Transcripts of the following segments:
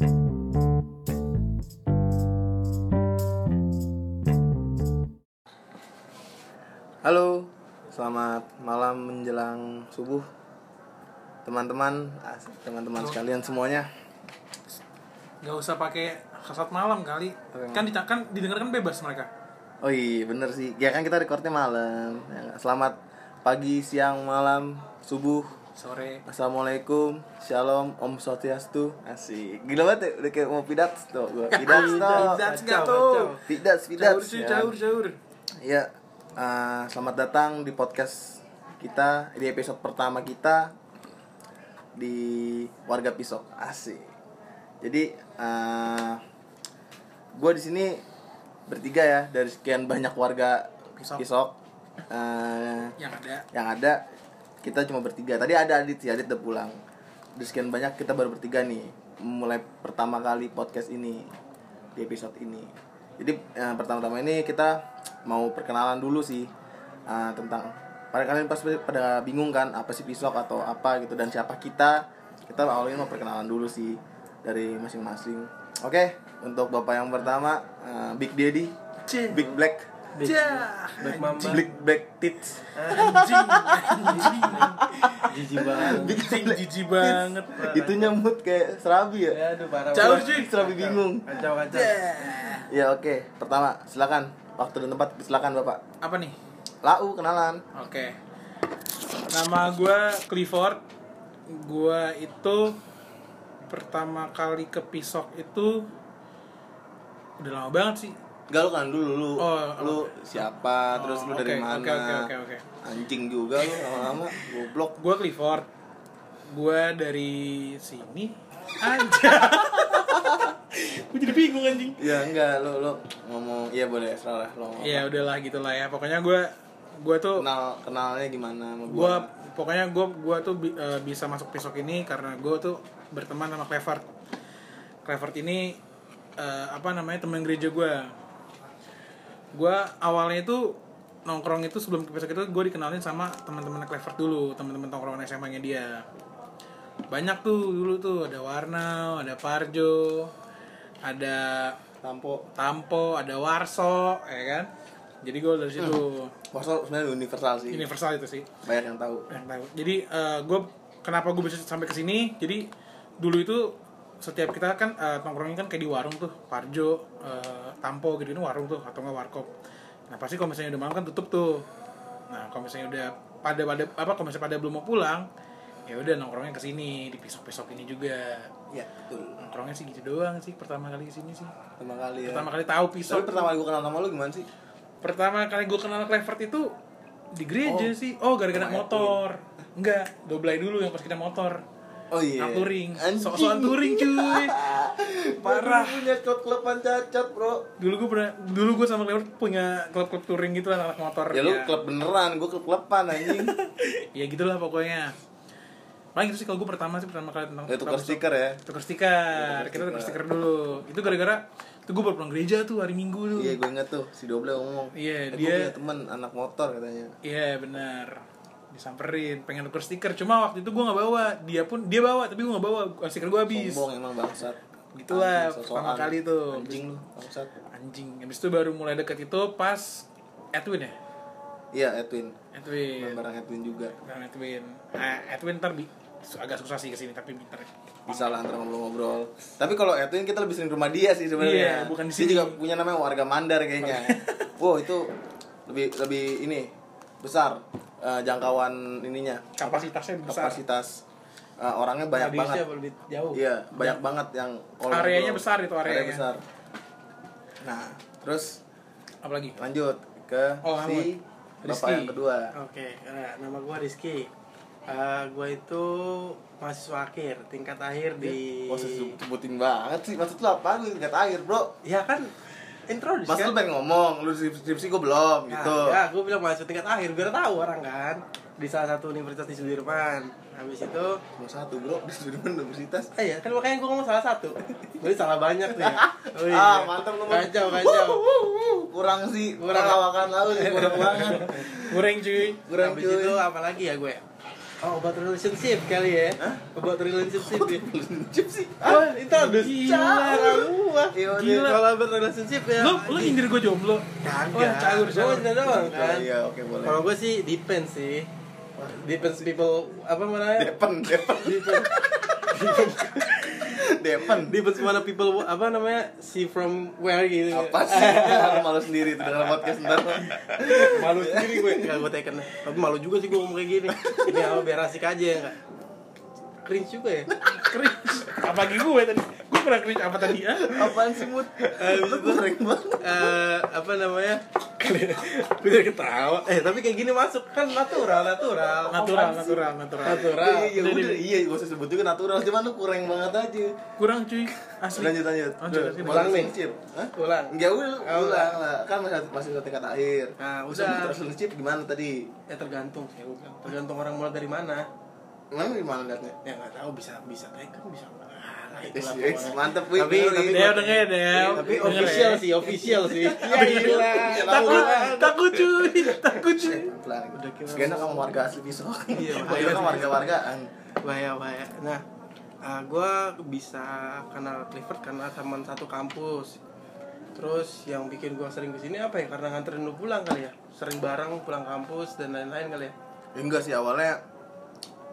Halo, selamat malam menjelang subuh. Teman-teman, teman-teman sekalian semuanya. Gak usah pakai khasat malam kali. Kan di, kan didengarkan bebas mereka. Oh iya bener sih, ya kan kita recordnya malam. Ya, Selamat pagi, siang, malam, subuh Sore. Assalamualaikum, Shalom, Om Swastiastu Asik, gila banget ya, udah kayak mau pidat tuh gua Pidat tuh Pidats gak tuh? Pidat, pidat Caur cuy, caur, caur. Ya, eh, selamat datang di podcast kita di episode pertama kita di warga Pisok asik. Jadi eh gue di sini bertiga ya dari sekian banyak warga Pisok. Pisok, eh, Yang ada. yang ada kita cuma bertiga. Tadi ada Adit sih, Adit udah pulang. Dari sekian banyak kita baru bertiga nih mulai pertama kali podcast ini di episode ini. Jadi eh, pertama-tama ini kita mau perkenalan dulu sih eh, tentang pada kalian pasti pada bingung kan apa sih pisok atau apa gitu dan siapa kita. Kita awalnya mau perkenalan dulu sih dari masing-masing. Oke, untuk bapak yang pertama eh, Big Daddy, Cih. Big Black, Jah. Black Mamba Big Black Tits. Anjing, anjing. Jijik banget Anjing, jijik banget. itu nyambut kayak serabi ya ya aduh parah banget. cuy. serabi bingung kacau kacau ya oke pertama silakan waktu dan tempat silakan bapak Apa nih? lau kenalan Oke. Nama gue Clifford. Gue itu pertama kali ke Pisok itu udah lama banget sih. Gak lu kan dulu lu Oh, lu siapa terus lu Oh, dari mana Oke, oke, oke, oke. anjing juga lu lama-lama goblok Gue Clifford. Gue dari sini aja. gue jadi bingung anjing. ya enggak lu lu ngomong iya boleh salah lu ngomong Ya udahlah gitulah ya. Pokoknya gue gue tuh kenal kenalnya gimana sama gue gua pokoknya gue gua tuh bi- eh, bisa masuk pisok ini karena gue tuh berteman sama Clevert Clevert ini eh, apa namanya teman gereja gue gue awalnya itu nongkrong itu sebelum ke itu gue dikenalin sama teman-teman Clevert dulu teman-teman tongkrongan SMA nya dia. Banyak tuh dulu tuh ada Warna ada Parjo ada tampo. Tampo ada Warso ya kan? Jadi gue dari situ. Wasol sebenarnya universal sih. Universal itu sih. Banyak yang tahu. Yang tahu. Jadi gue kenapa gue bisa sampai ke sini? Jadi dulu itu setiap kita kan eh, nongkrongnya kan kayak di warung tuh, Parjo, eh, Tampo gitu ini warung tuh atau nggak warkop. Nah pasti kalau misalnya udah malam kan tutup tuh. Nah kalau misalnya udah pada pada apa kalau misalnya pada belum mau pulang, ya udah nongkrongnya ke sini di pisok-pisok ini juga. ya betul Nongkrongnya sih gitu doang sih pertama kali ke sini sih. pertama kali ya Pertama kali tahu tapi pisok. pertama kali gua kenal sama lu gimana sih Pertama kali gue kenal Clevert itu di gereja Oh. sih. Oh gara-gara motor. Enggak, doblay dulu yang pas kita motor. Oh iya Anak touring. Sok-sokan touring cuy. Parah. dulu punya klub-kluban cacat bro Dulu gue pernah dulu gue sama Clevert punya klub-klub touring gitu lah anak motor. ya lu klub beneran gua klub klepan anjing ya gitulah pokoknya. Paling itu sih kalau gue pertama sih pertama kali tentang ya tukar stiker ya Tukar stiker. Kita tukar stiker dulu. Itu gara-gara itu gue baru pulang gereja tuh hari Minggu tuh. Iya gue inget tuh si Doble ngomong Iya, eh, dia- Gue punya temen anak motor katanya Iya benar disamperin pengen tuker stiker. Cuma waktu itu gue nggak bawa. Dia pun dia bawa tapi gue nggak bawa. Stiker gue habis. Sombong emang bangsat. Gitulah, pertama kali tuh. Anjing lu bangsat. Anjing. Habis itu baru mulai deket itu pas Edwin ya? Iya Edwin. Edwin. Barang Edwin juga. Bang Edwin. Eh, Edwin ntar bi agak susah sih ke sini tapi bentar Bisa lah antara ngobrol-ngobrol Tapi kalau Edwin kita lebih sering rumah dia sih sebenarnya. Iya, bukan di Dia sini. juga punya namanya warga Mandar kayaknya. Wow itu lebih lebih ini besar eh, jangkauan ininya kapasitasnya besar kapasitas eh, orangnya banyak Radiusnya banget apa lebih jauh Iya, banyak banget yang Areanya besar itu Area areanya. besar. Nah, terus apalagi lanjut ke Oh, si bapak Rizky. yang kedua. oke eh, nama gue Rizky Eh, gue itu mahasiswa akhir tingkat akhir di Wah, sebutin banget sih. Maksud lu apa? Lu ingat akhir, Bro. ya kan intro Mas lu pengen ngomong, lu skripsi gue belum Nah, gitu. ya gue bilang mahasiswa tingkat akhir biar tahu orang kan di salah satu universitas di Sudirman habis itu Cuma satu, Bro. Di Sudirman Universitas. eh ya kan makanya gue ngomong salah satu berarti salah banyak tuh ya oh, Ah, mantap lu. Kacau kacau. Kurang sih. Kurang Kurang. lawakan lalu sih kurang banget. goreng cuy Kurang habis cuy. itu apa lagi ya gue Oh, about relationship kali ya? About relationship ya? Relationship sih. Ah, itu Gila. cara gua. Iya, Gila. Kalau about relationship ya. Lu lu nyindir gue jomblo. kagak. Oh, caur, Gua caur. cerita doang Oh, kan. iya, oke boleh. Kalau gue sih depends sih. Depends people apa namanya? Depen, depen, Depends, depen. depends mana people apa namanya? See from where gitu. Apa sih? Malu malu sendiri tuh dengan podcast ntar. malu sendiri gue nggak gue teken tapi malu juga sih gue ngomong kayak gini ini apa biar asik aja ya cringe juga ya Cringe. Apalagi gue tadi. Gue pernah cringe apa tadi ah? Apaan sih mut? Lu goreng banget. Eh, apa namanya gue jadi ketawa eh tapi kayak gini masuk kan natural natural Natural, natural, natural. natural Iya, iya, udah, iya, gak usah sebut juga natural, cuman lu kurang banget aja. Kurang cuy. Asli. Lanjut lanjut. Oh, lanjut. Ulang nih. Hah? ulang Enggak udah, Oh, ulang lah. Kan masih masih satu tingkat akhir. Nah, Terus udah. relationship gimana tadi? ya tergantung sih gue bilang. tergantung orang mulai dari mana Emang gimana liatnya? ya nggak tahu bisa bisa taken bisa ah, itulah yes, pokoknya. mantep wih. tapi Wih, tapi wih. Deo denger Deo. tapi Denger, official ya. sih official sih Iya, iya. Takut, takut cuy, takut cuy. Pelan. Udah kira- Gak sama warga asli besok. Iya, Gua kira kan warga-wargaan. bahaya bahaya nah gue bisa kenal Clifford karena teman satu kampus terus yang bikin gue sering ke sini apa ya karena nganterin lu pulang kali ya sering bareng pulang kampus dan lain-lain kali ya Ya, enggak sih awalnya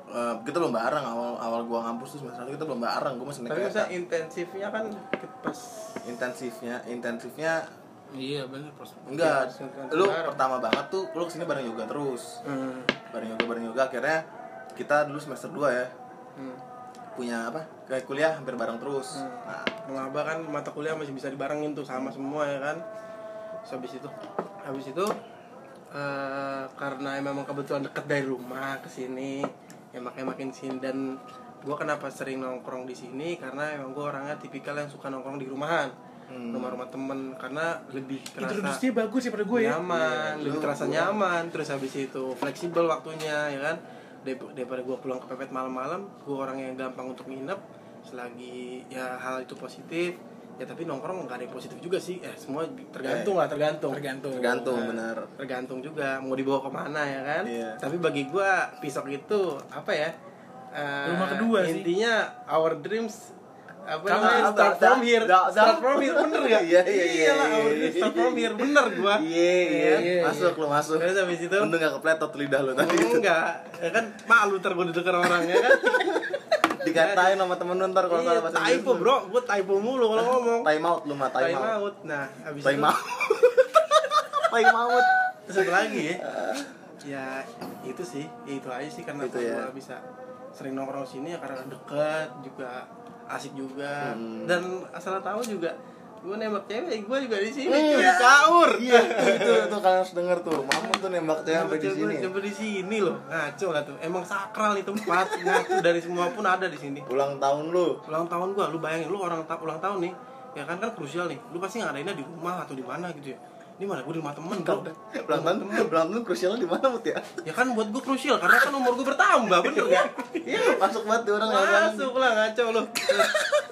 eh, kita belum bareng awal awal gua ngampus tuh semester satu kita belum bareng gua masih naik tapi kereta intensifnya kan pas intensifnya intensifnya Iya bener enggak Iya, lu bareng. pertama banget tuh lu ke sini bareng yoga terus hmm. bareng yoga bareng yoga akhirnya kita dulu semester 2 ya Hmm. punya apa kayak kuliah hampir bareng terus Hmm. nah mengaba kan mata kuliah masih bisa dibarengin tuh sama semua ya kan Terus habis itu habis itu eh, karena memang kebetulan deket dari rumah ke sini ya makanya makin sini. Dan gue kenapa sering nongkrong di sini? Karena emang gue orangnya tipikal yang suka nongkrong di rumahan Hmm. rumah-rumah temen. Karena lebih terasa Introduksinya bagus ya pada gue ya. nyaman Iya, lebih terasa gua- nyaman. Terus habis itu fleksibel waktunya ya kan? Daripada gue pulang ke pepet malam-malam gue orang yang gampang untuk nginep. Selagi ya hal itu positif ya tapi nongkrong nggak ada yang positif juga sih. Eh semua tergantung lah tergantung. Tergantung. tergantung Nah, benar. Tergantung juga mau dibawa ke mana ya kan? Iya. tapi bagi gue pisok itu apa ya eh, Rumah kedua sih. intinya our dreams apa Kamu namanya start Da- from here. da- da- start from here bener gak Iya, iya, iya, iya, our iya. dreams start from here bener gua. Iya iya Iya, masuk lu masuk. Terus habis itu? Untung gak kepletot lidah lu tadi itu. enggak ya kan? Malu ntar gue didengar orang ya kan dikatain sama temen lu ntar kalau salah bahasa Inggris typo bro. Gue typo mulu kalau ngomong. Time out lu mah time, time out out nah habis time itu out time out satu lagi ya. Ya itu sih. Ya itu aja sih karena Itu ya. bisa sering nongkrong sini ya karena dekat juga asik juga. Hmm. dan asal tahu juga gue nembak cewek gue juga di sini Hmm. cuy caur iya itu itu kalian harus denger tuh. Mamu tuh nembak cewek sampai di sini. Sampai di sini loh. Ngaco lah tuh. Emang sakral nih tempat ngaco. Dari semua pun ada di sini. Ulang tahun lu. Ulang tahun gua lu bayangin lu orang ta- ulang tahun nih. Ya kan kan krusial nih. Lu pasti ngadainnya di rumah atau di mana gitu ya di mana? Gua di rumah temen tahun ulang tahun krusialnya di mana mut ya? ya kan buat gua krusial karena kan umur gua bertambah bener gak iya masuk banget tuh orang orang masuk lah ngaco lu.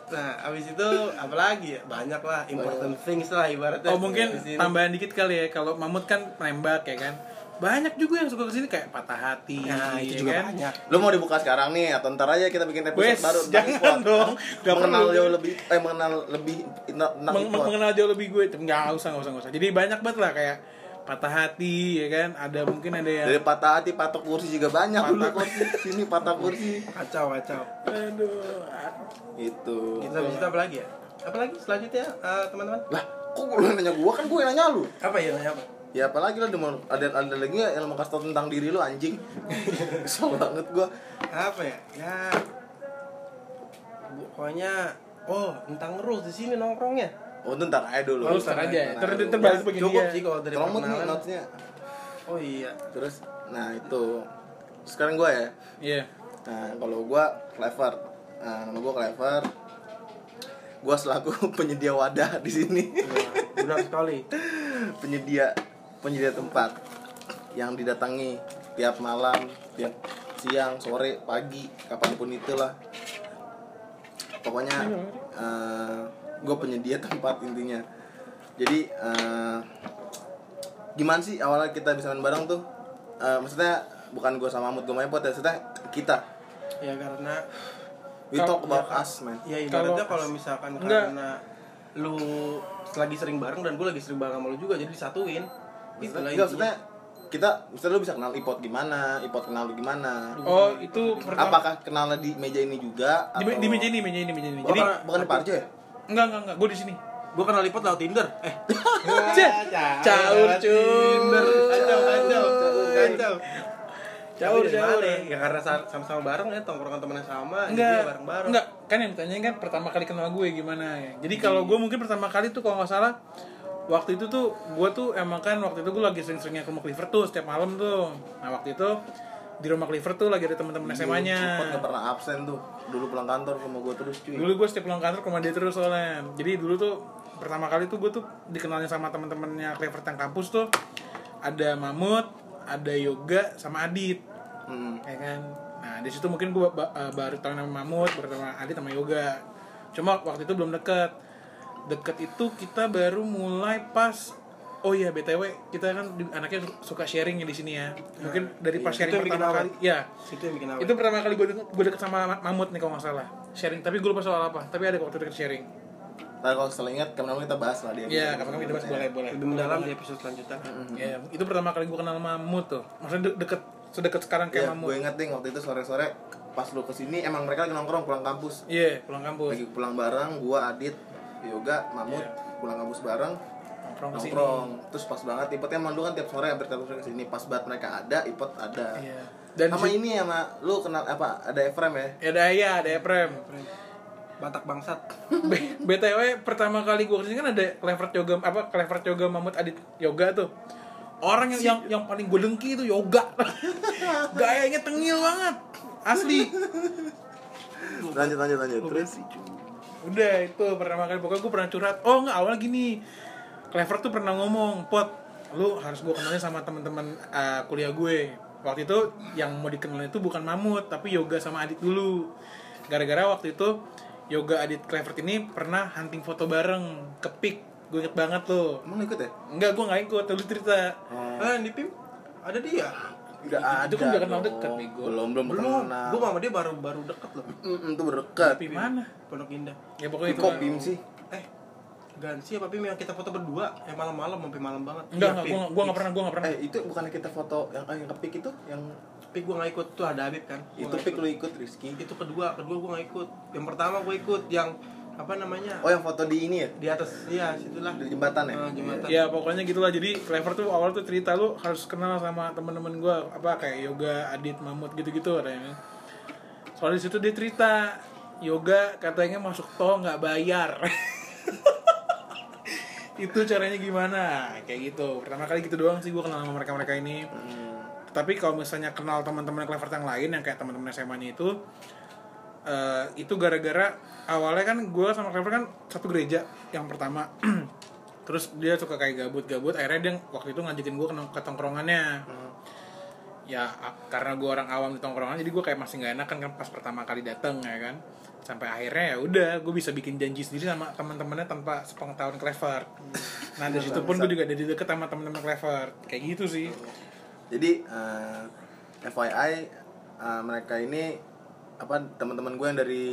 Nah abis itu apalagi ya? Banyak lah important things lah ibaratnya. Oh mungkin tambahan dikit kali ya. Kalau Mamut kan nembak ya kan. Banyak juga yang suka ke sini kayak patah hati. nah itu ya juga kan? banyak. Lu mau dibuka sekarang nih atau ntar aja kita bikin episode Wes, baru jangan dong. Gak mengenal jauh lebih eh mengenal lebih Meng- mengenal jauh lebih gue itu nggak usah nggak usah nggak usah. Jadi banyak banget lah kayak patah hati ya kan. Ada mungkin ada yang dari patah hati patok kursi juga banyak Patah dulu. Kursi. Sini patah kursi. Kacau kacau. Itu aduh Gitu. kita habis itu apa lagi ya? Apa lagi selanjutnya eh, teman-teman? Lah kok lu nanya gua? Kan gua yang nanya lu. Apa ya nanya apa ya apalagi ada mau- ada ada lagi yang mau kasih tau tentang diri lu anjing? Kesel banget gua. Apa ya? Ya pokoknya oh tentang rules di sini nongkrongnya. Oh ntar aja dulu. Oh, ntar aja. Ter- aja dulu. ter- Terbalik begini cukup ya. sih kalau dari tolong mut nih perkenalan. notesnya. Oh iya. Terus? Nah itu. Sekarang gua ya? Iya. Nah kalau gua clever. Nah, nama gua clever. Gua selaku penyedia wadah di sini. Benar sekali. Penyedia penyedia tempat yang didatangi tiap malam tiap siang sore pagi kapan pun itulah. Pokoknya gue penyedia tempat intinya. Jadi eh, gimana sih awalnya kita bisa main bareng tuh? Eh, maksudnya bukan gue sama Mut gue main pot ya maksudnya kita. Ya karena we talk about ya, us man. Ya ibaratnya Kalau- kalau misalkan Enggak. karena lu lagi sering bareng dan gue lagi sering bareng sama lu juga jadi disatuin gitu lah Enggak, maksudnya kita misalnya lu bisa kenal ipot gimana ipot kenal lu gimana? Oh itu pertama apakah kenalnya di meja ini juga di, atau di meja ini meja ini meja ini. Jadi bukan- di Parjo ya? Enggak enggak enggak gue di sini. Gue kenal lipot lewat Tinder. Eh. Caur Tinder. Cuy kacau kacau. Kacau Caur, Tapi dari caur. mana? ya? Karena sa- sama-sama bareng ya tongkrongan temennya sama enggak jadi bareng-bareng. Enggak kan yang ditanyain kan pertama kali kenal gue gimana ya. Jadi kalau gue mungkin pertama kali tuh kalau nggak salah waktu itu tuh gue tuh emang kan waktu itu gue lagi sering-seringnya ke rumah Clifford tuh setiap malam tuh. Nah waktu itu di rumah Clifford tuh lagi ada teman-teman SMA-nya ipot gak pernah absen tuh. Dulu pulang kantor sama gue terus cuy. Dulu gue setiap pulang kantor ke rumah dia terus soalnya. Jadi dulu tuh pertama kali tuh gue tuh dikenalin sama teman-temannya Clifford yang kampus tuh ada Mamut ada Yoga sama Adit. Mm. ya kan? Nah di situ mungkin gue ba- baru tahu nama Mamut baru tahu nama Adit sama Yoga. Cuma waktu itu belum deket deket itu kita baru mulai pas oh iya btw kita kan anaknya suka sharing ya di sini ya mungkin dari pas Iya, sharing itu yang bikin pertama awet. kali ya situ yang bikin itu pertama kali gue deket, gue deket sama Mamut nih kalau nggak salah sharing tapi gue lupa soal apa tapi ada waktu deket sharing Ntar kalau setelah ingat kapan kita bahas lah dia Iya, kapan-kapan kita bahas boleh boleh. lebih mendalam di episode selanjutnya Ya, itu pertama kali gue kenal Mamut tuh. Maksudnya de- deket sedekat sekarang kayak Iya, Mamut. gue inget nih waktu itu sore-sore pas lu ke sini emang mereka lagi nongkrong pulang kampus Iya, pulang kampus. lagi pulang bareng gua Adit Yoga Mamut Iya. pulang kampus bareng Nongkrong ke sini. nongkrong terus pas banget Ipotnya emang dulu kan tiap sore hampir tiap sore ke sini pas banget mereka ada Ipot ada Iya. Dan sama ini sama lu kenal apa ada Efrem ya Ya ada ya, ada Eprem. Batak bangsat B- BTW pertama kali gue ke sini kan ada Clever Yoga apa Clever Yoga Mamut Adit Yoga tuh. Orang yang yang, yang paling gue dengki itu Yoga. Gayanya tengil banget. Asli. lanjut lanjut lanjut terus Udah itu pertama kali pokoknya gue pernah curhat. Oh enggak awalnya gini. Clever tuh pernah ngomong, "Pot, lu harus gue kenalin sama teman-teman uh, kuliah gue." Waktu itu yang mau dikenalin itu bukan Mamut, tapi Yoga sama Adit dulu. Gara-gara waktu itu Yoga Adit Clever ini pernah hunting foto bareng ke Pik. Gue inget banget tuh. emang ikut ya Enggak, gue nggak ikut, lu cerita. oh, eh di pim ada dia udah ada itu kan udah kenal deket, Bego. belum belum belum. gue sama dia baru baru deket loh. Mm, itu berdekat. Tapi mana? pondok indah. Ya pokoknya itu. kok bim sih eh Gansi apa Pim yang kita foto berdua? Yang malam-malam sampai malam banget. Enggak, Iya, enggak, gue gua nggak pernah, gue nggak pernah. eh itu bukannya kita foto yang yang kepik itu? Yang Tapi gue gak ikut. Tuh ada Habib kan? Gua itu pik ikut. lu ikut Rizky. Itu kedua kedua gue gak ikut. Yang pertama gue ikut yang apa namanya? Oh yang foto di ini ya? Di atas. Iya situlah. Di jembatan ya? Ah, jembatan. Ya pokoknya gitulah. Jadi Clever tuh awal tuh cerita lu harus kenal sama temen-temen gue apa kayak Yoga, Adit, Mamut gitu-gitu katanya. Soalnya di situ dia cerita Yoga katanya masuk tol nggak bayar. itu caranya gimana? Kayak gitu. Pertama kali gitu doang sih gue kenal sama mereka mereka ini. Hmm. tapi kalau misalnya kenal teman-teman Clever yang lain yang kayak teman-teman SMA nya itu eh, itu gara-gara awalnya kan gue sama Clever kan satu gereja yang pertama. Terus dia suka kayak gabut-gabut akhirnya dia waktu itu ngajakin gue ke, tongkrongannya. Ya a- karena gue orang awam di tongkrongan jadi gue kayak masih nggak enak kan kan pas pertama kali dateng ya kan. Sampai akhirnya ya udah gue bisa bikin janji sendiri sama teman-temannya tanpa sepengetahuan Clever nah dari situ pun gue juga jadi deket sama teman-teman Clever kayak gitu sih. Jadi eh, FYI eh, mereka ini apa teman-teman gue yang dari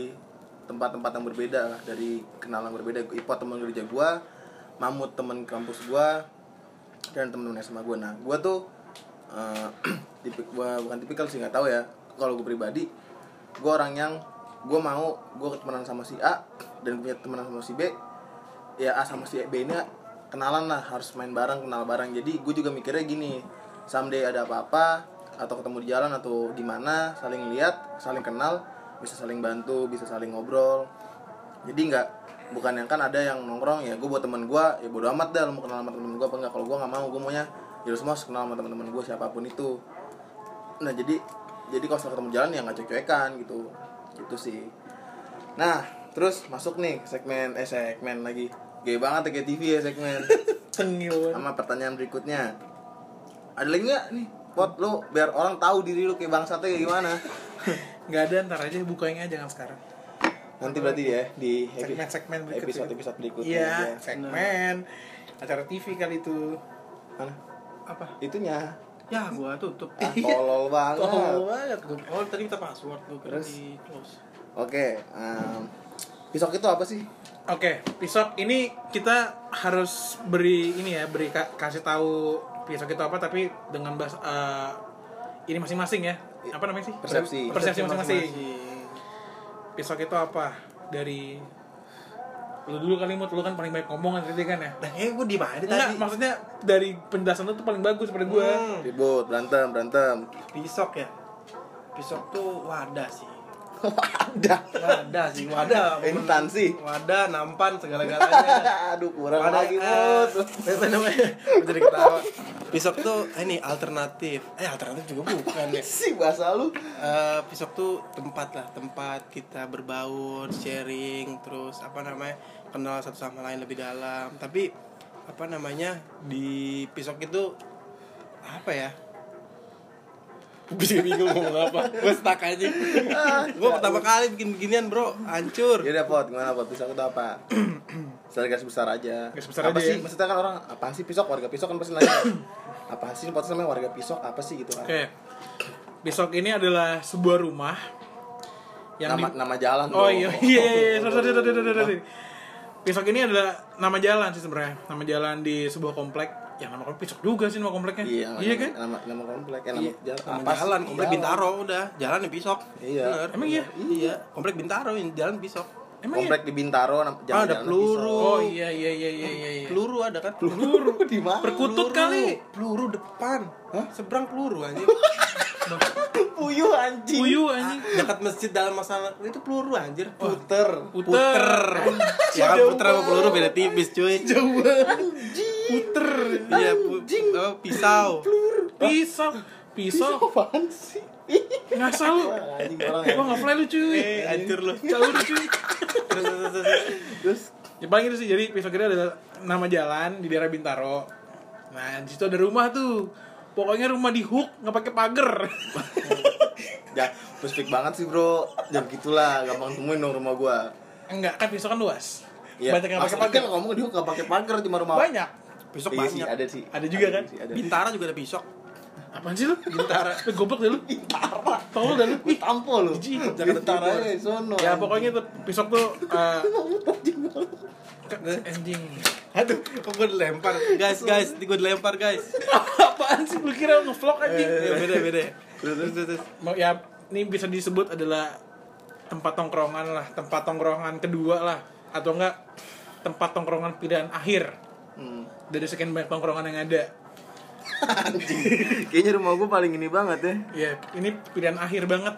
tempat-tempat yang berbeda lah dari kenalan berbeda. Ipot teman gereja gue Mamut teman kampus gue dan teman-teman SMA gue nah gue tuh eh, tipik gua bukan tipikal sih nggak tahu ya. Kalau gue pribadi gue orang yang gue mau gue temenan sama si A dan punya temenan sama si B ya A sama si B ini kenalan lah harus main bareng kenal bareng. Jadi gue juga mikirnya gini someday ada apa-apa atau ketemu di jalan atau di mana saling lihat saling kenal bisa saling bantu bisa saling ngobrol. Jadi nggak bukan yang kan ada yang nongkrong ya gue buat temen gue ya bodo amat dah lo mau kenal sama temen gue apa enggak kalau gue nggak mau gue maunya ya lu semua harus kenal sama temen-temen gue siapa pun itu. Nah jadi jadi kalau ketemu jalan ya nggak cuek-cuekan gitu. Gitu sih. Nah terus masuk nih segmen eh segmen lagi. Gay banget ya kayak TV ya segmen. Tengil sama pertanyaan berikutnya. Ada lagi nggak nih pot lu biar orang tahu diri lu kayak bangsatnya kayak gimana nggak ada ntar aja bukain aja jangan sekarang nanti berarti ya di segmen-segmen berikutnya episode episode berikutnya iya segmen acara TV kali itu mana apa itunya Ya, gua tutup. Ah, tolol banget. Tolol banget. Oh, tadi kita password tuh kira Terus? di close. Oke, em, pisok itu apa sih? Oke, pisok ini kita harus beri ini ya, beri ka- kasih tahu pisok itu apa tapi dengan bahasa eh, ini masing-masing ya. Apa namanya sih? Persepsi. Persepsi masing-masing. Pisok itu apa? Dari lu dulu kali mut lu kan paling banyak ngomong kan tadi kan ya. Nah, eh gua di mana Enggak, tadi? maksudnya dari penjelasan lu tuh paling bagus pada gue. Hmm, Ribut, berantem, berantem. pisok ya. Pisok tuh wadah sih. Wadah. Wadah sih, wadah. Instansi. Wadah, nampan segala-galanya. Aduh, kurang Wadah, lagi, eh, Mut. apa namanya? Jadi ketawa. Pisok tuh eh, ini alternatif. Eh alternatif juga bukan ya. sih bahasa lu. Eh, pisok tuh tempat lah tempat kita berbaur sharing terus apa namanya kenal satu sama lain lebih dalam tapi apa namanya di pisok itu apa ya bisa bingung ngomong apa gue stuck aja gue pertama kali bikin beginian bro hancur Ya udah, Pot, gimana Pot? Pisok itu apa? Secara garis besar aja. Garis besar apa aja sih? ya. Maksudnya kan orang, apa sih pisok? Warga pisok kan pasti nanya. apa sih podcast namanya warga pisok? Apa sih gitu kan? Oke. Pisok ini adalah sebuah rumah yang nama di- nama jalan Oh dong. iya, iya, iya, sorry, sorry, sorry, sorry, sorry. Pisok ini adalah nama jalan sih sebenarnya. Nama jalan di sebuah komplek. Yang nama komplek pisok juga sih nama kompleknya. Iya, iya kan? Nama nama komplek, eh, nama Iya, jalan. Nama jalan komplek Jalan. Bintaro udah jalan di pisok Iya. Bener. Emang iya? iya komplek Bintaro yang jalan pisok Emang komplek di Bintaro nam- Ah, jalan ada peluru. Oh iya iya iya iya iya. iya. peluru ada kan Peluru di mana? Perkutut Peluru. kali. peluru depan Hah? seberang peluru anjing Puyuh anjing. Puyuh anjing. dekat masjid dalam masalah itu peluru anjir Puter. Puter. ya kan puter sama peluru beda tipis cuy jauh Puter. iya pu oh, pisau Pisau. Pisau. Apaan sih? Anjing orang ya. Gua nggak fly lu cuy. eh hancur lu Jauh lu cuy. terus terus terus, terus. Terus Ya paling itu sih, jadi pisau kira adalah nama jalan di daerah Bintaro. Nah, di situ ada rumah tuh. Pokoknya rumah di hook, nggak pakai pagar. ya spesifik banget sih, Bro. Jam gitulah, gampang temuin dong rumah gua. Enggak, kan pisau kan luas. Iya. Banyak yang pakai pagar. kan ngomong dia nggak pakai pagar cuma rumah. Banyak. besok Iya sih, banyak ada sih. Ada juga kan? sih, ada. bintara juga ada pisok Apaan sih lu? Bintara. Lu goblok deh lu. Bintara. Tolol dah lu. Ih, tampol lu. Jijik. Bintara ya sono. Ya pokoknya tuh pisau tuh eh, ke- anjing. aduh kok gue dilempar guys guys gue dilempar guys Apaan sih lu kira ngevlog anjing? ya beda beda terus terus ya ini bisa disebut adalah tempat tongkrongan lah, tempat tongkrongan kedua lah atau enggak tempat tongkrongan pilihan akhir Hmm. dari sekian banyak tongkrongan yang ada. Kayaknya rumah gua paling ini banget ya. Ya, ini pilihan akhir banget.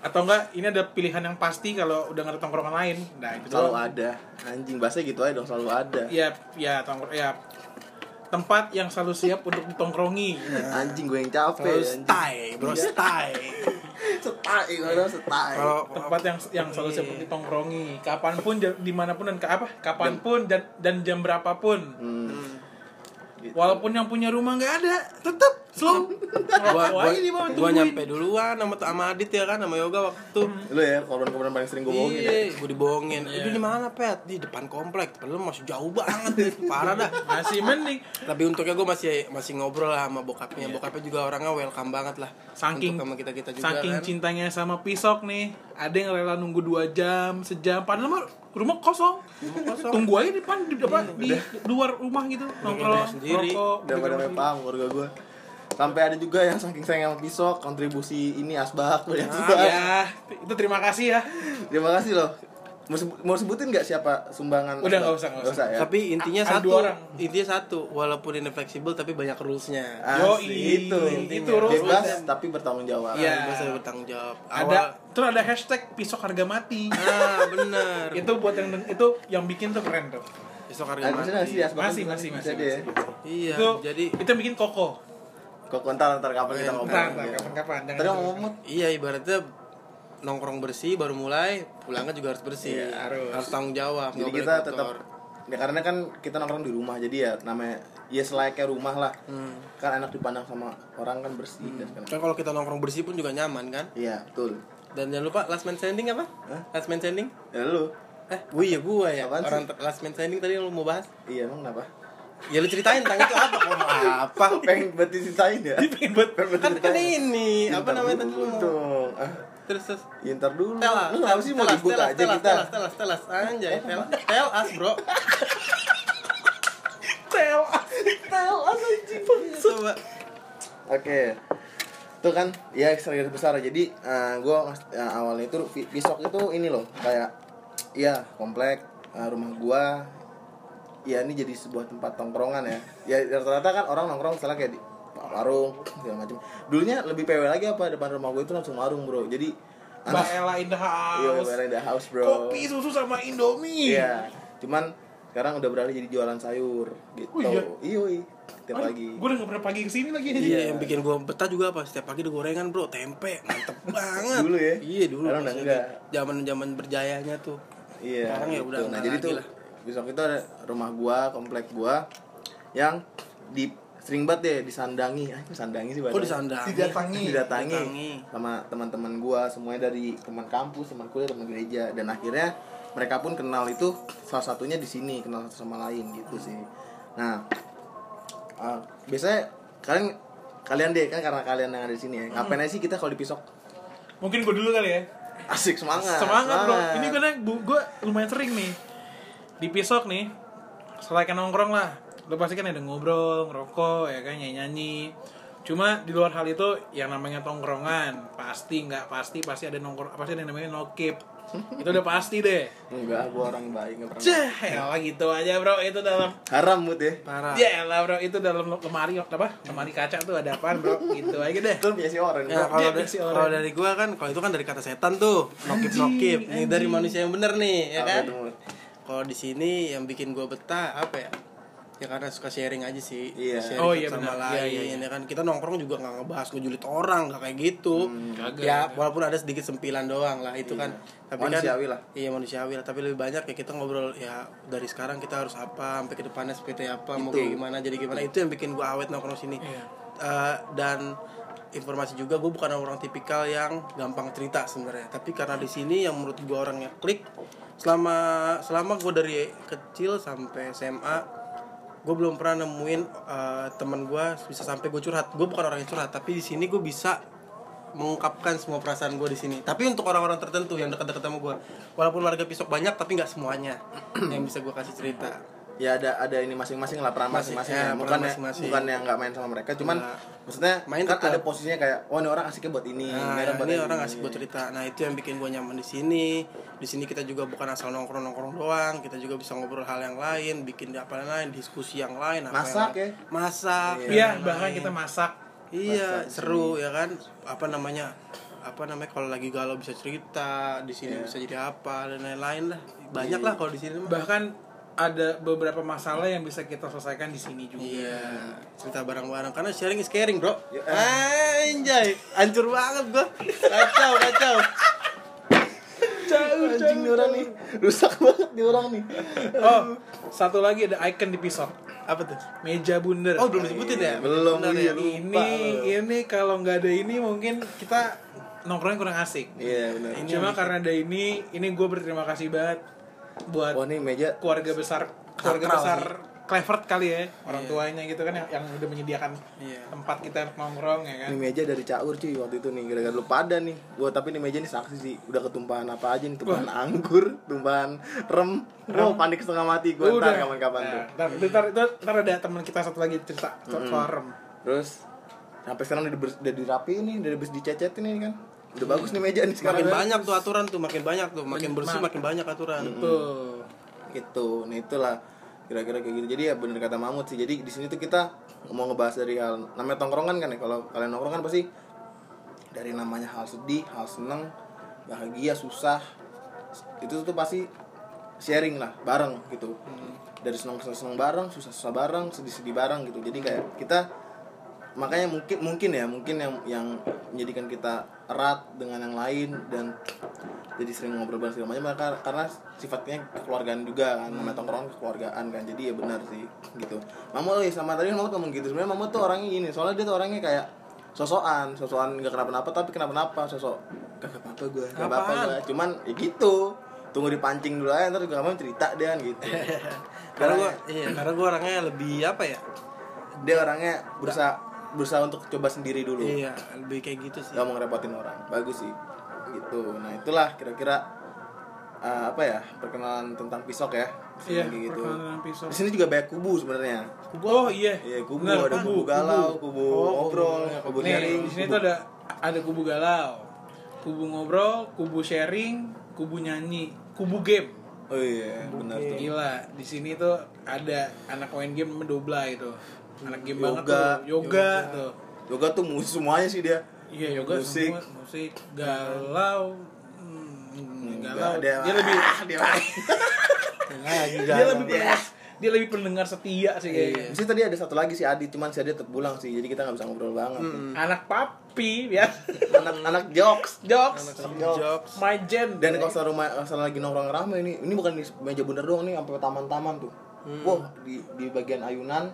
Atau enggak ini ada pilihan yang pasti kalau udah nggak ada tongkrongan lain. Nah, itu Selalu doang. ada. Anjing bahasa gitu aja dong, selalu ada. Ya, ya tongkrong ya tempat yang selalu siap untuk ditongkrongi. Anjing gue yang capek. Anjing. stay bro stay Setai, kalau setai. kalau tempat yang yang selalu siap untuk ditongkrongi kapan pun di mana pun dan ke apa kapan pun dan dan jam berapapun Hmm. Gitu. walaupun yang punya rumah nggak ada tetap slow gua gua, gua nyampe duluan sama sama Adit ya kan sama Yoga waktu Lu ya korban-korban paling sering gue bohongin. ya. Iya, gue dibohongin. Iya. Itu di mana, Pet? Di depan komplek. Padahal masih jauh banget, nih. parah dah. masih mending Tapi untungnya gue masih masih ngobrol lah sama bokapnya. Bokapnya juga orangnya welcome banget lah. Saking- sama kita kita juga saking kan. cintanya sama pisok nih ada yang rela nunggu dua jam sejam padahal mah rumah kosong kosong. tunggu aja di depan di, apa, di luar rumah gitu nongkrong sendiri. rokok Udah pada paham keluarga gue. Sampai ada juga yang saking sayang sama pisok, kontribusi ini asbak ya. Ah, ya itu terima kasih ya Terima kasih loh. Mau, sebut- mau sebutin nggak siapa sumbangan? Udah, nggak usah, nggak usah. ya. Tapi intinya Ada satu, orang. intinya satu, walaupun ini fleksibel tapi banyak rulesnya. Yoi, itu. itu rules. Bebas tapi bertanggung jawab. Iya. Gue selalu bertanggung jawab. ada terus ada hashtag pisok harga mati Ah, bener. itu buat yang itu yang bikin tuh keren tuh Ada harga masih mati. Masih, masih, masih, Jadi ya. Iya, itu jadi itu yang bikin koko Kok kontar ntar kapan kita Iya, ngobrol. ntar ntar kapan-kapan Tadi ngomong iya ibaratnya nongkrong bersih baru mulai, pulangnya juga harus bersih. Iya, harus. tanggung jawab. Jadi kita kotor. tetap ya karena kan kita nongkrong di rumah jadi ya namanya ya selayaknya rumah lah. Hmm. Kan enak dipandang sama orang kan bersih dan segala Kan kalau kita nongkrong bersih pun juga nyaman kan? Iya, betul. Dan jangan lupa last man standing apa? Hah? Last man standing? Ya lu. Eh, gue ya gue ya. Apaan sih? Orang ter- last man standing tadi yang lu mau bahas? Iya, emang kenapa? Ya lu ceritain tentang itu apa? Kok apa? pengen buat diceritain ya pengen buat pengen buat Kan kan ini apa namanya tadi lu? Terus terus. ya, ntar dulu Telas, lu kenapa sih mau telas, dibuka telas, aja telas, kita Telas, telas, telas, anjay, telas, telas, bro. tel Coba. Oke. Itu kan ya eksterior besar. Jadi gua ngas- eh, awalnya itu Pisok itu ini loh, kayak iya, komplek eh, rumah gua ya ini jadi sebuah tempat tongkrongan ya. Ya rata-rata kan orang nongkrong misalnya kayak di warung segala macam. Dulunya lebih PW lagi apa depan rumah gua itu langsung warung, Bro. Jadi Ella in the Iya, house Ella in the house, bro. kopi susu sama indomie Iya. Cuman sekarang udah beralih jadi jualan sayur gitu. Oh, iya? Iya, iya. Tiap pagi. gue udah gak pernah pagi ke sini lagi Iya, yang bikin gua betah juga apa? Setiap pagi ada gorengan, bro, tempe, mantep banget. Dulu ya? Iya dulu. Sekarang udah enggak. Zaman-zaman berjayanya tuh. Iya. Sekarang ya gitu. udah Nah, jadi tuh lah. besok itu ada rumah gua, komplek gua yang di sering banget deh disandangi. Ah, disandangi sih Kok bahasanya. disandangi? Didatangi. Didatangi Didatangi. sama teman-teman gua semuanya dari teman kampus, teman kuliah, teman gereja dan akhirnya mereka pun kenal itu salah satunya di sini kenal satu sama lain gitu sih. Nah, uh, biasanya kalian kalian deh kan karena kalian yang ada di sini ya. Ngapain aja sih kita kalau di pisok? mungkin gue dulu kali ya Asik semangat. semangat bro ini gue gue lumayan sering nih di pisok nih selain nongkrong lah lo pasti kan ada ngobrol ngerokok ya kan nyanyi nyanyi cuma di luar hal itu yang namanya tongkrongan pasti nggak pasti pasti ada nongkrong pasti ada yang namanya nokip. Itu udah pasti deh. Enggak, gua orang baik enggak pernah. Cah, ya gitu aja bro. Itu dalam Haram mood ya. Parah. Ya lah bro. Itu dalam lemari apa? Lemari kaca tuh ada apaan bro? Gitu aja deh. Itu biasa orang. Ya kalau dari, kalau dari gua kan kalau itu kan dari kata setan tuh nokip nokip. Ini dari manusia yang bener nih ya kan? kalau di sini yang bikin gua betah apa ya ya karena suka sharing aja sih Iya. sharing Oh, iya, sama benar. Iya, lain iya, iya. ya kan kita nongkrong juga nggak ngebahas ngejulit orang nggak kayak gitu Kagak. ya walaupun ada sedikit sempilan doang lah itu kan tapi Manusiawi kan lah. iya manusiawi lah tapi lebih banyak ya kita ngobrol ya dari sekarang kita harus apa sampai ke depannya seperti apa mau Itu. kayak gimana jadi gimana itu yang bikin gua awet nongkrong sini Iya. Eh, dan informasi juga gue bukan orang tipikal yang gampang cerita sebenarnya tapi karena di sini yang menurut gue orangnya klik selama selama gue dari kecil sampai SMA gue belum pernah nemuin eh, teman gue bisa sampai gue curhat. Gue bukan orang yang curhat tapi di sini gue bisa mengungkapkan semua perasaan gue di sini. Tapi untuk orang-orang tertentu yang dekat-dekat sama gue walaupun warga pisok banyak tapi nggak semuanya yang bisa gue kasih cerita Ya ada ada ini masing-masing lah peran Masing- masing-masing. ya, ya. Bukan ya- masing-masing. bukan yang nggak main sama mereka, cuman Nggak. maksudnya Main kan tetap. ada posisinya kayak, oh ini orang asiknya buat ini, Nah, orang buat ini orang ini." ngasih buat cerita. Nah, itu yang bikin gue nyaman di sini. Di sini kita juga bukan asal nongkrong-nongkrong doang, kita juga bisa ngobrol hal yang lain, bikin apa yang lain, diskusi yang lain, apa Masak yang lain. ya? Masak. Iya. Iya, yang bahkan lain. kita masak. Iya, masak seru ya kan? Apa namanya? Apa namanya kalau lagi galau bisa cerita, di sini Iya. bisa jadi apa dan lain-lain lah. Banyak lah kalau di sini. Bahkan ada beberapa masalah yang bisa kita selesaikan di sini juga. Iya, cerita bareng-bareng karena sharing is caring, Bro. Ya, Anjay, hancur banget gua. Kacau, kacau. Jauh, Anjing nih orang nih, rusak banget nih orang nih. Oh, satu lagi ada icon di pisau. Apa tuh? Meja bundar. Oh, belum disebutin ya? Belum, Benar iya. ya? lupa ini ini kalau nggak ada ini mungkin kita nongkrongnya kurang asik. Iya benar. Cuma yang karena ada ini, ini gue berterima kasih banget buat Oh meja keluarga besar keluarga Sakral besar Clevert kali ya orang Iya. tuanya gitu kan yang, yang udah menyediakan Iya. tempat kita nongkrong ya kan? Ini meja dari caur cuy waktu itu nih gara-gara lu pada nih. Gua tapi ini meja nih saksi sih udah ketumpahan apa aja nih tumpahan anggur tumpahan rem. Gua panik setengah mati gua ntar kapan-kapan tuh. Nah, ntar, ntar, ntar, ntar ada teman kita satu lagi cerita soal rem. Terus sampai sekarang udah, udah dirapi nih udah habis dicecetin ini kan udah bagus nih meja nih sekarang Makin kan. banyak tuh aturan tuh, makin banyak tuh, makin bersih Ma- makin banyak aturan. tuh gitu. Nah itulah kira-kira kayak gitu. Jadi ya bener kata Mahmud sih. Jadi di sini tuh kita mau ngebahas dari hal namanya tongkrongan kan ya. Kalau kalian nongkrong kan pasti dari namanya hal sedih hal seneng bahagia susah itu tuh pasti sharing lah bareng gitu. Dari seneng seneng bareng susah susah bareng sedih sedih bareng gitu. Jadi kayak kita makanya mungkin mungkin ya mungkin yang yang menjadikan kita erat dengan yang lain dan jadi sering ngobrol bareng segala macam karena, karena sifatnya kekeluargaan juga kan namanya tongkrongan kekeluargaan kan jadi ya benar sih gitu. Mama eh sama tadi mama ngomong gitu sebenarnya mama tuh orangnya gini soalnya dia tuh orangnya kayak sosokan sosokan nggak kenapa-napa tapi kenapa-napa sosok gak apa-apa gue gak apa-apa gue cuman ya gitu tunggu dipancing dulu aja ntar juga kamu cerita dia kan gitu. Karena gue iya karena gue orangnya lebih apa ya? Dia orangnya berusaha berusaha untuk coba sendiri dulu. Iya lebih kayak gitu sih. Gak mau ngerepotin orang. Bagus sih. Gitu. Nah itulah kira-kira uh, apa ya perkenalan tentang pisok ya. Iya, Kayak gitu. perkenalan di sini juga banyak kubu sebenarnya. Oh iya. Iya, kubu. Benar, ada kubu, galau, kubu. ngobrol, kubu Nih, sharing. di sini kubu- tuh ada ada kubu galau, kubu ngobrol, kubu sharing, kubu nyanyi, kubu game. Oh iya, benar tuh. Gila, di sini tuh ada anak main game namanya Dobla itu. Anak game banget Yoga. tuh. Yoga, tuh. Yoga tuh musik semuanya sih dia. Iya, yoga Musik. semua musik galau. Hmm, galau. Enggak, Dia, lebih Ah, dia lagi dia galau. lebih pendengar, dia lebih pendengar setia sih kayaknya. Mesti tadi ada satu lagi si Adi, cuman si Adi tetap pulang sih, jadi kita nggak bisa ngobrol banget. Anak papi ya. Anak-anak jokes. Jokes. jokes My gen. Dan kalau rumah kalau lagi nongkrong rame ini, ini bukan di meja bundar doang nih, sampai taman-taman tuh. Wah, di di bagian ayunan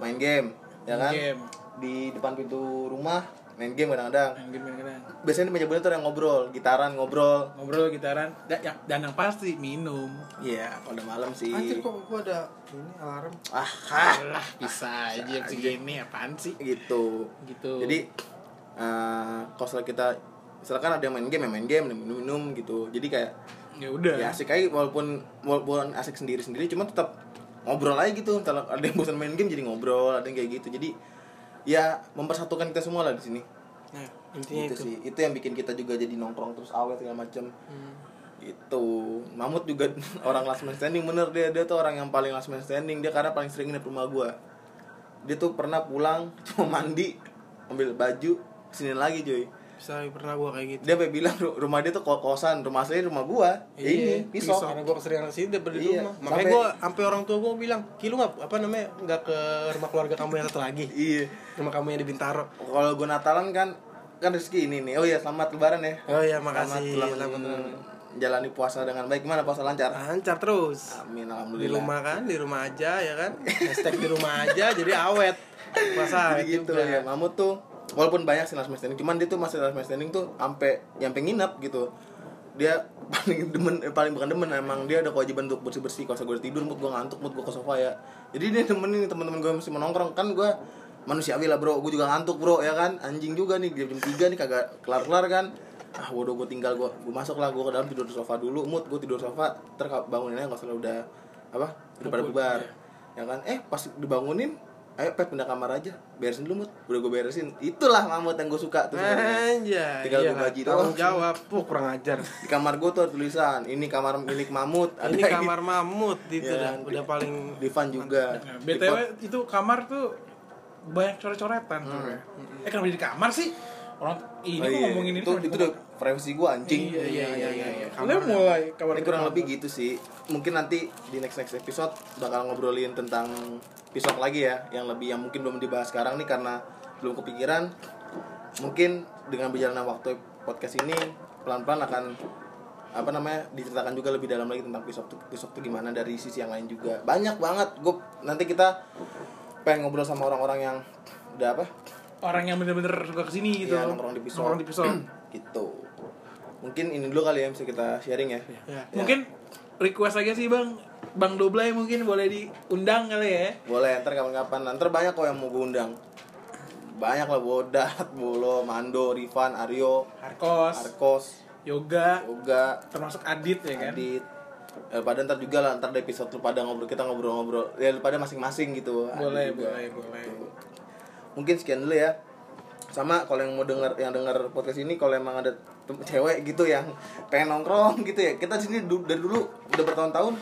main game, ya kan? Game. Di depan pintu rumah main game kadang-kadang. Main game kadang Biasanya di meja bundar tuh yang ngobrol, gitaran ngobrol. ngobrol gitaran dan yang, dan yang pasti minum Iya, kalau udah malam sih. anjir kok gue ada ini alarm Ah, ah, lah bisa aja segini apaan sih gitu. gitu Jadi eh kalau kita misalkan ada yang main game, ya main game, minum minum gitu. Jadi kayak ya udah ya asik aja walaupun walaupun asik sendiri sendiri, cuma tetap ngobrol aja gitu. Kalau ada yang bosan main game jadi ngobrol, ada yang kayak gitu. Jadi ya mempersatukan kita semua lah di sini. nah intinya Itu itu sih. Itu yang bikin kita juga jadi nongkrong terus awet segala macem Itu Mamut juga orang last man standing bener dia dia tuh orang yang paling last man standing dia karena paling sering nginep rumah gua. Dia tuh pernah pulang cuma mandi ambil baju sini lagi cuy. Bisa pernah gue kayak gitu Dia sampai bilang "Ru- rumah dia tuh ko- kosan, rumah asli rumah gua. Ya ini pisau. karena gue keseringan ke sini daripada di Iya, rumah makanya sampai- gue sampai orang tua gue bilang ki lu nggak apa namanya nggak ke rumah keluarga kamu yang satu lagi Iya. rumah kamu yang di Bintaro Kalau gua Natalan kan kan rezeki ini nih. Oh iya, selamat lebaran ya. oh iya Selamat makasih selamat selamat jalani puasa dengan baik. Gimana puasa lancar? lancar terus Amin di alhamdulillah. rumah kan di rumah aja ya kan hashtag di rumah aja jadi awet puasa Jadi gitu juga. ya mamut tuh walaupun banyak sih last man standing cuman dia tuh masih last man standing tuh sampai nyampe nginep gitu. Dia paling demen eh, paling bukan demen emang dia ada kewajiban untuk bersih bersih kalau gue tidur mood gue ngantuk mood gue ke sofa ya. Jadi dia nemenin teman-teman gue masih menongkrong kan gue manusiawi lah bro. Gue juga ngantuk bro ya kan? Anjing juga nih jam tiga nih kagak kelar kelar kan? Ah bodoh gue tinggal gue gue masuk lah gue ke dalam tidur di sofa dulu. Mood gue tidur di sofa ter banguninnya nggak salah udah apa udah pada bubar ya kan? Eh pas dibangunin ayo pet pindah kamar aja. Beresin dulu mut. Udah gue beresin. Itulah mamut yang gue suka tuh sebenarnya. Anjay, Tinggal iya gua lah, gaji doang. jawab, Puh, kurang ajar. di kamar gue tuh ada tulisan ini kamar milik mamut. Ada Ini kamar mamut itu Ya, dah, di- udah paling Divan juga. Nah, btw itu kamar tuh banyak coret-coretan tuh ya. eh kenapa di kamar sih orang ini. Oh, kok iya. ngomongin ini itu itu udah privacy gue anjing iya iya iya iya, iya. Kamar- Udah mulai kamar ini kurang lebih gitu sih mungkin nanti di next next episode bakal ngobrolin tentang pisok lagi ya yang lebih yang mungkin belum dibahas sekarang nih karena belum kepikiran mungkin dengan berjalannya waktu podcast ini pelan pelan akan apa namanya diceritakan juga lebih dalam lagi tentang pisok tuh pisok tuh gimana dari sisi yang lain juga banyak banget gue nanti kita pengen ngobrol sama orang-orang yang udah apa orang yang bener-bener suka ke sini gitu. Iya, nongkrong di pisau. Nongkrong di pisau. gitu. Mungkin ini dulu kali ya bisa kita sharing ya. Ya. mungkin request aja sih bang. Bang Doblay mungkin boleh diundang kali ya. Boleh ntar kapan-kapan. Ntar banyak kok yang mau gue undang. Banyak lah Bodat, Bolo, Mando, Rifan, Aryo, Harkos Arkos, yoga Yoga, termasuk Adit ya kan? Adit. Eh, pada ntar juga lah ntar di episode lu pada ngobrol kita ngobrol-ngobrol. Ya lu pada masing-masing gitu. Boleh boleh boleh. Gitu. Mungkin sekian dulu ya. Sama kalau yang mau denger yang denger podcast ini kalau emang ada cewek gitu yang pengen nongkrong gitu ya kita sini du- dari dulu udah bertahun-tahun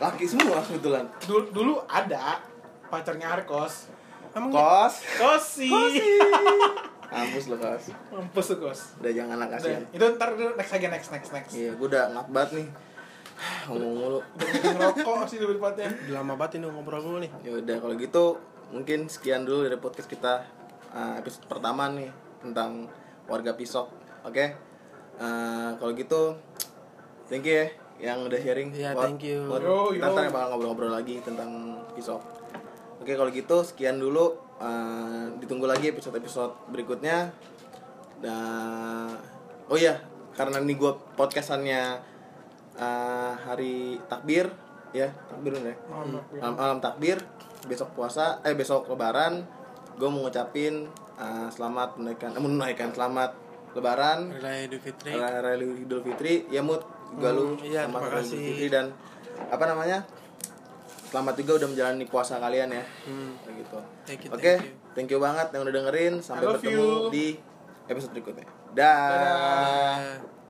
laki semua kebetulan. Dulu, dulu ada pacarnya Harkos Emang kos. Kosi. Mampus lo kos. Mampus tuh kos. Udah jangan lah Udah, kasihan. Itu ntar dulu next aja next next next. Iya gue udah ngap banget nih. Ngomong mulu. Udah bikin rokok sih lebih tepatnya udah lama banget ini ngobrol dulu nih. Ya udah kalau gitu mungkin sekian dulu dari podcast kita uh, episode pertama nih tentang warga pisok. Oke. Uh, kalau gitu thank you ya yang udah sharing. Iya, Buat- thank you. buat- Yo, kita yo. ntar bakal ngobrol-ngobrol lagi tentang pisok. Oke kalau gitu sekian dulu uh, ditunggu lagi episode-episode berikutnya. Dan oh iya karena ini gue podcastannya eh, hari takbir ya takbir bener ya malam, malam takbir besok puasa eh besok lebaran gue mau ngucapin eh, selamat menunaikan eh, menunaikan selamat lebaran Raya Idul Fitri. Raya Idul Fitri ya mut juga lu Hmm, iya, selamat Raya Idul. Fitri dan apa namanya selamat juga udah menjalani puasa kalian ya Hmm. gitu Thank you, oke thank you. thank you banget yang udah dengerin sampai bertemu you. di episode berikutnya dah Dadah.